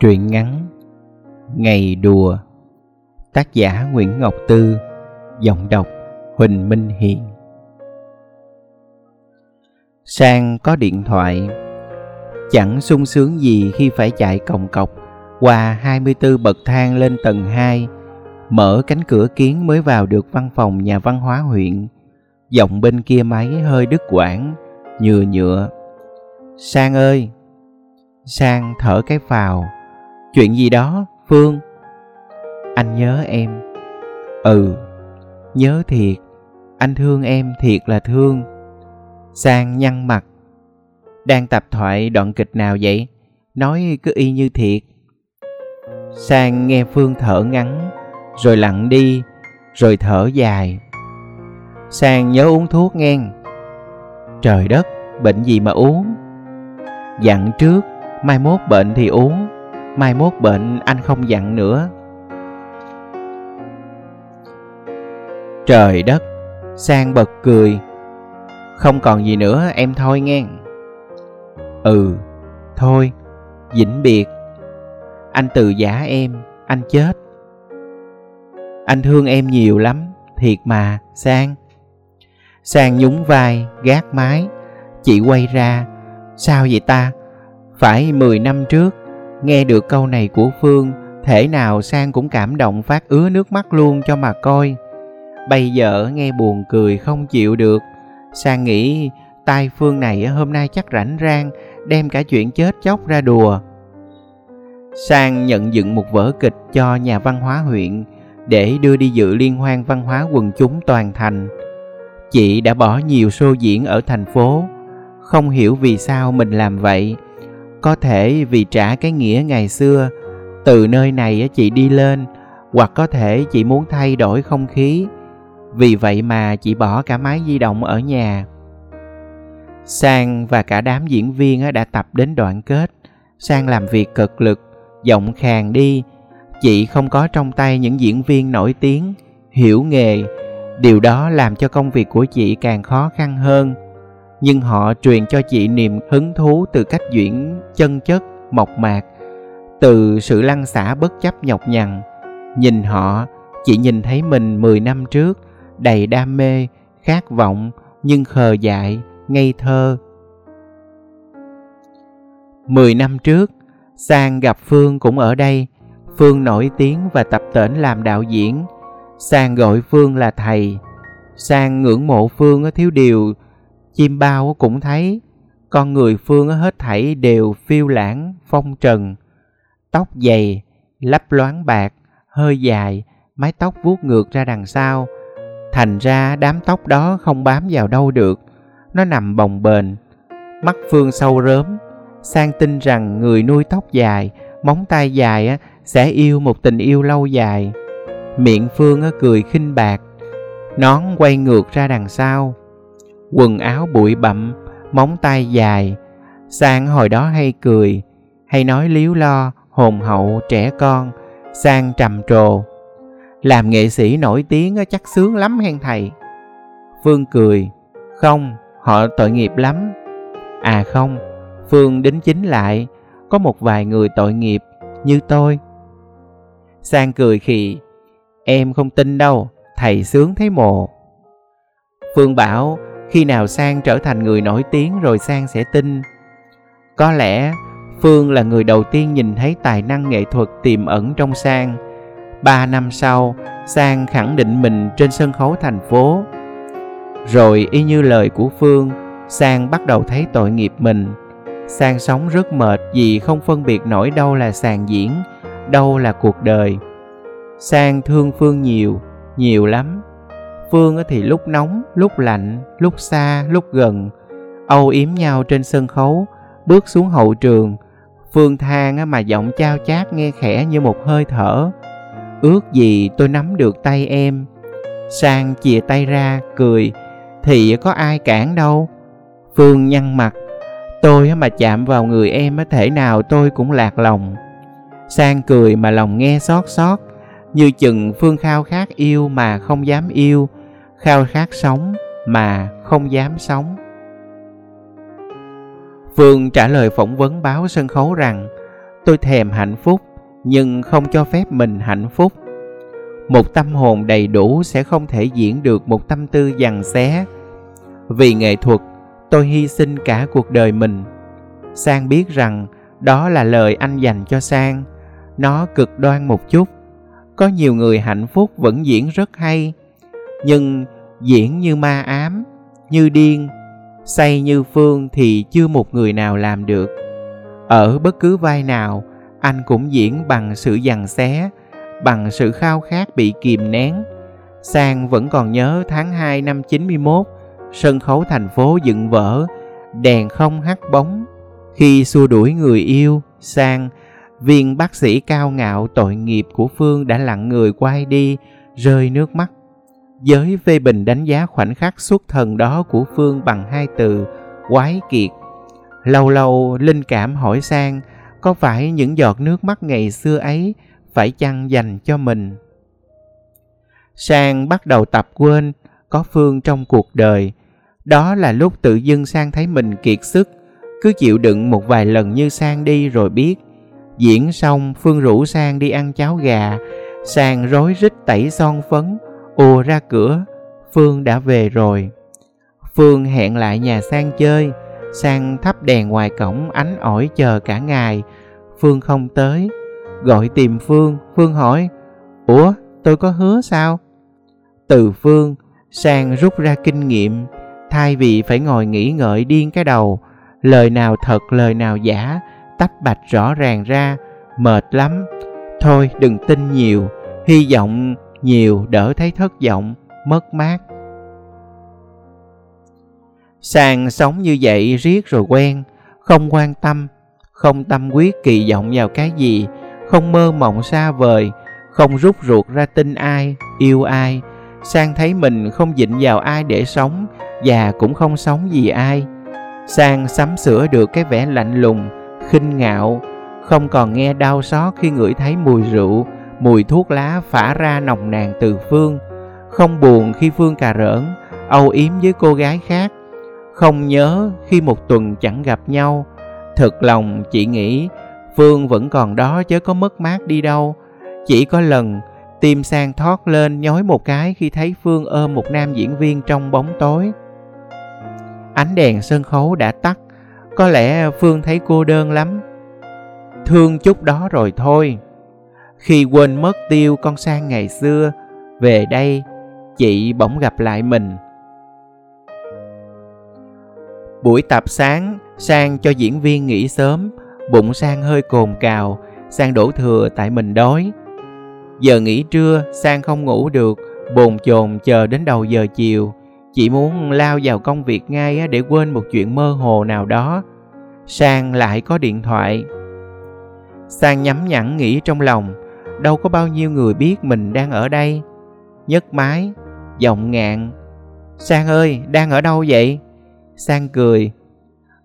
Truyện ngắn Ngày đùa, Tác giả Nguyễn Ngọc Tư, Giọng đọc Huỳnh Minh Hiền. Sang có điện thoại. Chẳng sung sướng gì khi phải chạy còng cọc qua 24 bậc thang lên tầng 2 mở cánh cửa kiến mới vào được văn phòng nhà văn hóa huyện. Giọng bên kia máy hơi đứt quãng, nhừa nhựa. Sang ơi! Sang thở cái phào chuyện gì đó, phương? Anh nhớ em. Ừ nhớ thiệt. Anh thương em thiệt là thương. Sang nhăn mặt. Đang tập thoại đoạn kịch nào vậy? Nói cứ y như thiệt. Sang nghe phương thở ngắn, rồi lặng đi, rồi thở dài. Sang nhớ uống thuốc nghe trời đất, bệnh gì mà uống? Dặn trước, mai mốt bệnh thì uống mai mốt bệnh, anh không dặn nữa. Trời đất, sang bật cười. Không còn gì nữa, em thôi nghe. Ừ thôi, vĩnh biệt. Anh từ giả em, anh chết. Anh thương em nhiều lắm, thiệt mà, sang. Sang nhún vai, gác mái. Chị quay ra, sao vậy ta? Phải 10 năm trước nghe được câu này của phương, thể nào sang cũng cảm động phát ứa nước mắt luôn cho mà coi. Bây giờ nghe buồn cười không chịu được. Sang nghĩ, tai phương này hôm nay chắc rảnh rang, đem cả chuyện chết chóc ra đùa. Sang nhận dựng một vở kịch cho nhà văn hóa huyện, để đưa đi dự liên hoan văn hóa quần chúng toàn thành. Chị đã bỏ nhiều show diễn ở thành phố. Không hiểu vì sao mình làm vậy có thể vì trả cái nghĩa ngày xưa, từ nơi này chị đi lên, hoặc có thể chị muốn thay đổi không khí. Vì vậy mà chị bỏ cả máy di động ở nhà. Sang và cả đám diễn viên đã tập đến đoạn kết. Sang làm việc cực lực, giọng khàn đi. Chị không có trong tay những diễn viên nổi tiếng, hiểu nghề. Điều đó làm cho công việc của chị càng khó khăn hơn nhưng họ truyền cho chị niềm hứng thú từ cách diễn chân chất, mộc mạc, từ sự lăn xả bất chấp nhọc nhằn. Nhìn họ, chị nhìn thấy mình 10 năm trước, đầy đam mê, khát vọng, nhưng khờ dại, ngây thơ. 10 năm trước, sang gặp phương cũng ở đây. Phương nổi tiếng và tập tễnh làm đạo diễn. Sang gọi phương là thầy. Sang ngưỡng mộ phương thiếu điều chim bao cũng thấy, con người phương hết thảy đều phiêu lãng, phong trần. Tóc dày, lấp loáng bạc, hơi dài, mái tóc vuốt ngược ra đằng sau. Thành ra đám tóc đó không bám vào đâu được, nó nằm bồng bềnh. Mắt phương sâu rớm, sang tin rằng người nuôi tóc dài, móng tay dài sẽ yêu một tình yêu lâu dài. Miệng phương cười khinh bạc, nón quay ngược ra đằng sau quần áo bụi bặm, móng tay dài. Sang hồi đó hay cười, hay nói líu lo, hồn hậu trẻ con, sang trầm trồ. Làm nghệ sĩ nổi tiếng chắc sướng lắm hen thầy. Phương cười, không, họ tội nghiệp lắm. À không, phương đính chính lại, có một vài người tội nghiệp như tôi. Sang cười khì, em không tin đâu, thầy sướng thấy mồ. Phương bảo khi nào sang trở thành người nổi tiếng rồi sang sẽ tin. Có lẽ phương là người đầu tiên nhìn thấy tài năng nghệ thuật tiềm ẩn trong sang. Ba năm sau, sang khẳng định mình trên sân khấu thành phố. Rồi y như lời của phương, sang bắt đầu thấy tội nghiệp mình. Sang sống rất mệt vì không phân biệt nổi đâu là sàn diễn, đâu là cuộc đời. Sang thương phương nhiều nhiều lắm phương thì lúc nóng, lúc lạnh, lúc xa, lúc gần. Âu yếm nhau trên sân khấu, bước xuống hậu trường. Phương than mà giọng trao chát nghe khẽ như một hơi thở. Ước gì tôi nắm được tay em. Sang chìa tay ra, cười. Thì có ai cản đâu? Phương nhăn mặt. Tôi mà chạm vào người em thể nào tôi cũng lạc lòng. Sang cười mà lòng nghe xót xót. Như chừng phương khao khát yêu mà không dám yêu khao khát sống mà không dám sống. Phương trả lời phỏng vấn báo sân khấu rằng, tôi thèm hạnh phúc, nhưng không cho phép mình hạnh phúc. Một tâm hồn đầy đủ sẽ không thể diễn được một tâm tư dằn xé. Vì nghệ thuật, tôi hy sinh cả cuộc đời mình. Sang biết rằng đó là lời anh dành cho sang. Nó cực đoan một chút. Có nhiều người hạnh phúc vẫn diễn rất hay nhưng diễn như ma ám, như điên, say như phương thì chưa một người nào làm được. Ở bất cứ vai nào, anh cũng diễn bằng sự giằng xé, bằng sự khao khát bị kìm nén. Sang vẫn còn nhớ tháng 2 năm 91 sân khấu thành phố dựng vỡ, đèn không hắt bóng. Khi xua đuổi người yêu, sang, viên bác sĩ cao ngạo tội nghiệp của phương đã lặng người quay đi, rơi nước mắt giới phê bình đánh giá khoảnh khắc xuất thần đó của phương bằng hai từ, quái kiệt. Lâu lâu, linh cảm hỏi sang, có phải những giọt nước mắt ngày xưa ấy phải chăng dành cho mình? Sang bắt đầu tập quên, có phương trong cuộc đời. Đó là lúc tự dưng sang thấy mình kiệt sức, cứ chịu đựng một vài lần như sang đi rồi biết. Diễn xong, phương rủ sang đi ăn cháo gà. Sang rối rít tẩy son phấn ùa ra cửa. Phương đã về rồi. Phương hẹn lại nhà sang chơi. Sang thắp đèn ngoài cổng ánh ỏi chờ cả ngày. Phương không tới. Gọi tìm phương. Phương hỏi, ủa, tôi có hứa sao? Từ phương, sang rút ra kinh nghiệm. Thay vì phải ngồi nghĩ ngợi điên cái đầu, lời nào thật, lời nào giả, tách bạch rõ ràng ra, mệt lắm. Thôi, đừng tin nhiều. Hy vọng nhiều đỡ thấy thất vọng, mất mát. Sàng sống như vậy riết rồi quen, không quan tâm, không tâm quyết kỳ vọng vào cái gì, không mơ mộng xa vời, không rút ruột ra tin ai, yêu ai. Sang thấy mình không dịnh vào ai để sống và cũng không sống vì ai. Sang sắm sửa được cái vẻ lạnh lùng, khinh ngạo, không còn nghe đau xót khi ngửi thấy mùi rượu mùi thuốc lá phả ra nồng nàn từ phương. Không buồn khi phương cà rỡn, âu yếm với cô gái khác. Không nhớ khi một tuần chẳng gặp nhau. Thực lòng chị nghĩ phương vẫn còn đó chứ có mất mát đi đâu. Chỉ có lần tim sang thoát lên nhói một cái khi thấy phương ôm một nam diễn viên trong bóng tối. Ánh đèn sân khấu đã tắt. Có lẽ phương thấy cô đơn lắm. Thương chút đó rồi thôi khi quên mất tiêu con sang ngày xưa, về đây chị bỗng gặp lại mình. Buổi tập sáng, sang cho diễn viên nghỉ sớm, bụng sang hơi cồn cào, sang đổ thừa tại mình đói. Giờ nghỉ trưa, sang không ngủ được, bồn chồn chờ đến đầu giờ chiều. Chỉ muốn lao vào công việc ngay để quên một chuyện mơ hồ nào đó. Sang lại có điện thoại. Sang nhắm nhẵn nghĩ trong lòng đâu có bao nhiêu người biết mình đang ở đây. Nhấc mái giọng ngạn. Sang ơi, đang ở đâu vậy? Sang cười.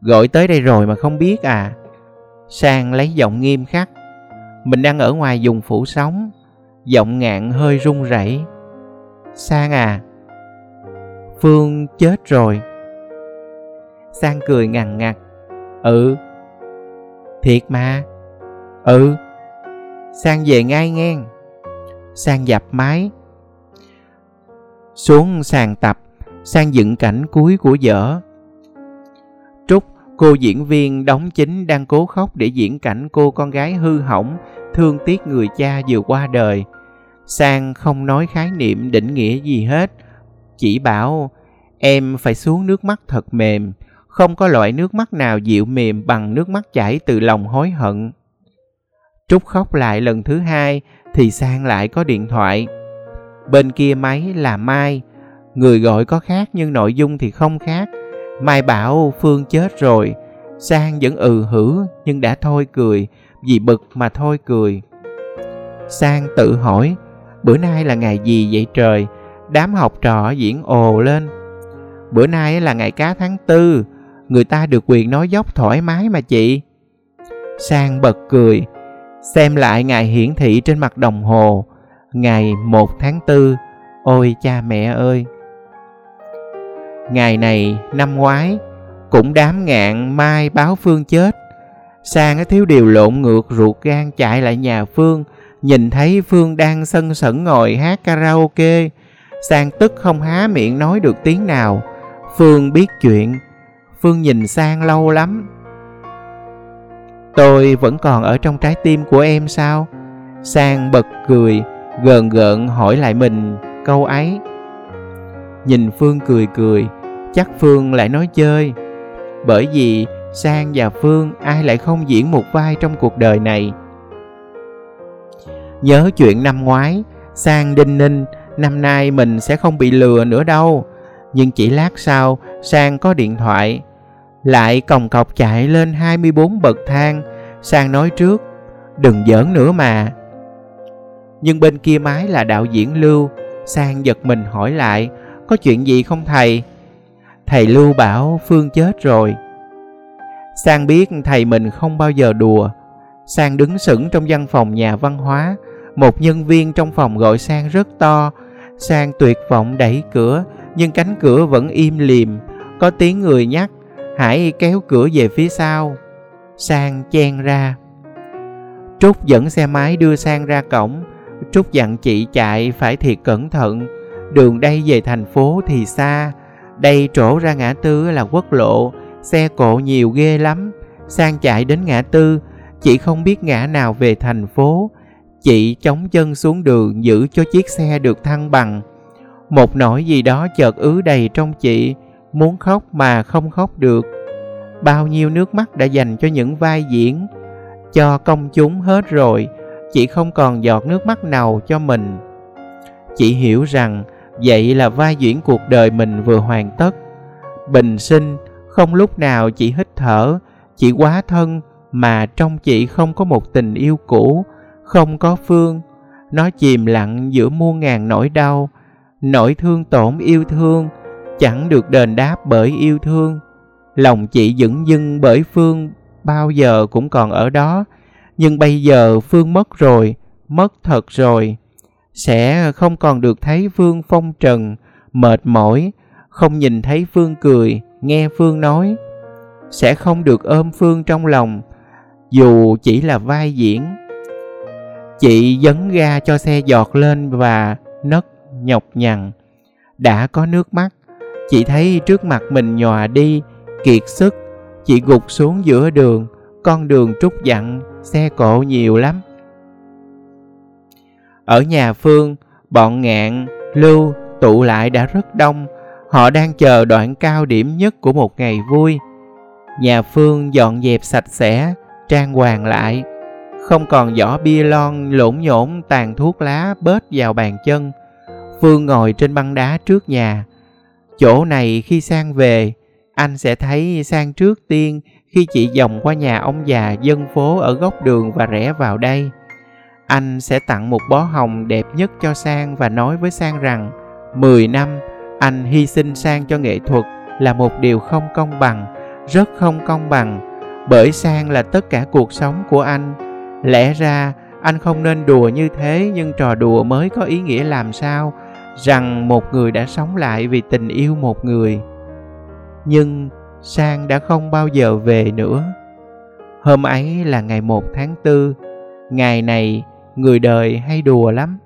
Gọi tới đây rồi mà không biết à. Sang lấy giọng nghiêm khắc. Mình đang ở ngoài dùng phủ sóng. Giọng ngạn hơi run rẩy. Sang à phương chết rồi. Sang cười ngằn ngặt. Ừ. Thiệt mà. Ừ sang về ngay ngang. Sang dập máy xuống sàn tập. Sang dựng cảnh cuối của dở trúc, cô diễn viên đóng chính đang cố khóc để diễn cảnh cô con gái hư hỏng, thương tiếc người cha vừa qua đời. Sang không nói khái niệm định nghĩa gì hết. Chỉ bảo, em phải xuống nước mắt thật mềm. Không có loại nước mắt nào dịu mềm bằng nước mắt chảy từ lòng hối hận trúc khóc lại lần thứ hai thì sang lại có điện thoại. Bên kia máy là mai. Người gọi có khác nhưng nội dung thì không khác. Mai bảo, phương chết rồi. Sang vẫn ừ hử nhưng đã thôi cười, vì bực mà thôi cười. Sang tự hỏi, bữa nay là ngày gì vậy trời? Đám học trò diễn ồ lên. Bữa nay là ngày cá tháng tư, người ta được quyền nói dốc thoải mái mà chị. Sang bật cười xem lại ngày hiển thị trên mặt đồng hồ ngày 1 tháng 4 ôi cha mẹ ơi ngày này năm ngoái cũng đám ngạn mai báo phương chết Sang thiếu điều lộn ngược ruột gan chạy lại nhà Phương, nhìn thấy Phương đang sân sẩn ngồi hát karaoke. Sang tức không há miệng nói được tiếng nào. Phương biết chuyện. Phương nhìn Sang lâu lắm. Tôi vẫn còn ở trong trái tim của em sao? Sang bật cười, gờn gợn hỏi lại mình câu ấy. Nhìn Phương cười cười, chắc Phương lại nói chơi. Bởi vì Sang và Phương ai lại không diễn một vai trong cuộc đời này. Nhớ chuyện năm ngoái, Sang đinh ninh, năm nay mình sẽ không bị lừa nữa đâu. Nhưng chỉ lát sau, Sang có điện thoại. Lại còng cọc chạy lên 24 bậc thang, Sang nói trước, đừng giỡn nữa mà. Nhưng bên kia mái là đạo diễn Lưu, Sang giật mình hỏi lại, có chuyện gì không thầy? Thầy Lưu bảo Phương chết rồi. Sang biết thầy mình không bao giờ đùa. Sang đứng sững trong văn phòng nhà văn hóa. Một nhân viên trong phòng gọi Sang rất to. Sang tuyệt vọng đẩy cửa, nhưng cánh cửa vẫn im lìm. Có tiếng người nhắc, hãy kéo cửa về phía sau. Sang chen ra. Trúc dẫn xe máy đưa Sang ra cổng. Trúc dặn chị chạy phải thiệt cẩn thận. Đường đây về thành phố thì xa. Đây trổ ra ngã tư là quốc lộ xe cộ nhiều ghê lắm sang chạy đến ngã tư chị không biết ngã nào về thành phố chị chống chân xuống đường giữ cho chiếc xe được thăng bằng một nỗi gì đó chợt ứ đầy trong chị muốn khóc mà không khóc được. Bao nhiêu nước mắt đã dành cho những vai diễn cho công chúng hết rồi chị không còn giọt nước mắt nào cho mình. Chị hiểu rằng vậy là vai diễn cuộc đời mình vừa hoàn tất. Bình sinh không lúc nào chị hít thở, chị quá thân mà trong chị không có một tình yêu cũ, không có Phương. Nó chìm lặng giữa muôn ngàn nỗi đau, nỗi thương tổn yêu thương, chẳng được đền đáp bởi yêu thương. Lòng chị dững dưng bởi Phương bao giờ cũng còn ở đó, nhưng bây giờ Phương mất rồi, mất thật rồi. Sẽ không còn được thấy Phương phong trần, mệt mỏi, không nhìn thấy Phương cười, nghe Phương nói sẽ không được ôm Phương trong lòng dù chỉ là vai diễn. Chị dấn ga cho xe giọt lên và nấc nhọc nhằn. Đã có nước mắt, chị thấy trước mặt mình nhòa đi, kiệt sức. Chị gục xuống giữa đường, con đường trúc dặn, xe cộ nhiều lắm. Ở nhà Phương, bọn ngạn, lưu tụ lại đã rất đông, Họ đang chờ đoạn cao điểm nhất của một ngày vui. Nhà Phương dọn dẹp sạch sẽ, trang hoàng lại. Không còn giỏ bia lon lộn nhổn tàn thuốc lá bết vào bàn chân. Phương ngồi trên băng đá trước nhà. Chỗ này khi sang về, anh sẽ thấy sang trước tiên khi chị vòng qua nhà ông già dân phố ở góc đường và rẽ vào đây. Anh sẽ tặng một bó hồng đẹp nhất cho Sang và nói với Sang rằng 10 năm anh hy sinh sang cho nghệ thuật là một điều không công bằng rất không công bằng. Bởi sang là tất cả cuộc sống của anh. Lẽ ra anh không nên đùa như thế nhưng trò đùa mới có ý nghĩa làm sao? Rằng một người đã sống lại vì tình yêu một người. Nhưng sang đã không bao giờ về nữa. Hôm ấy là ngày 1 tháng 4 ngày này người đời hay đùa lắm.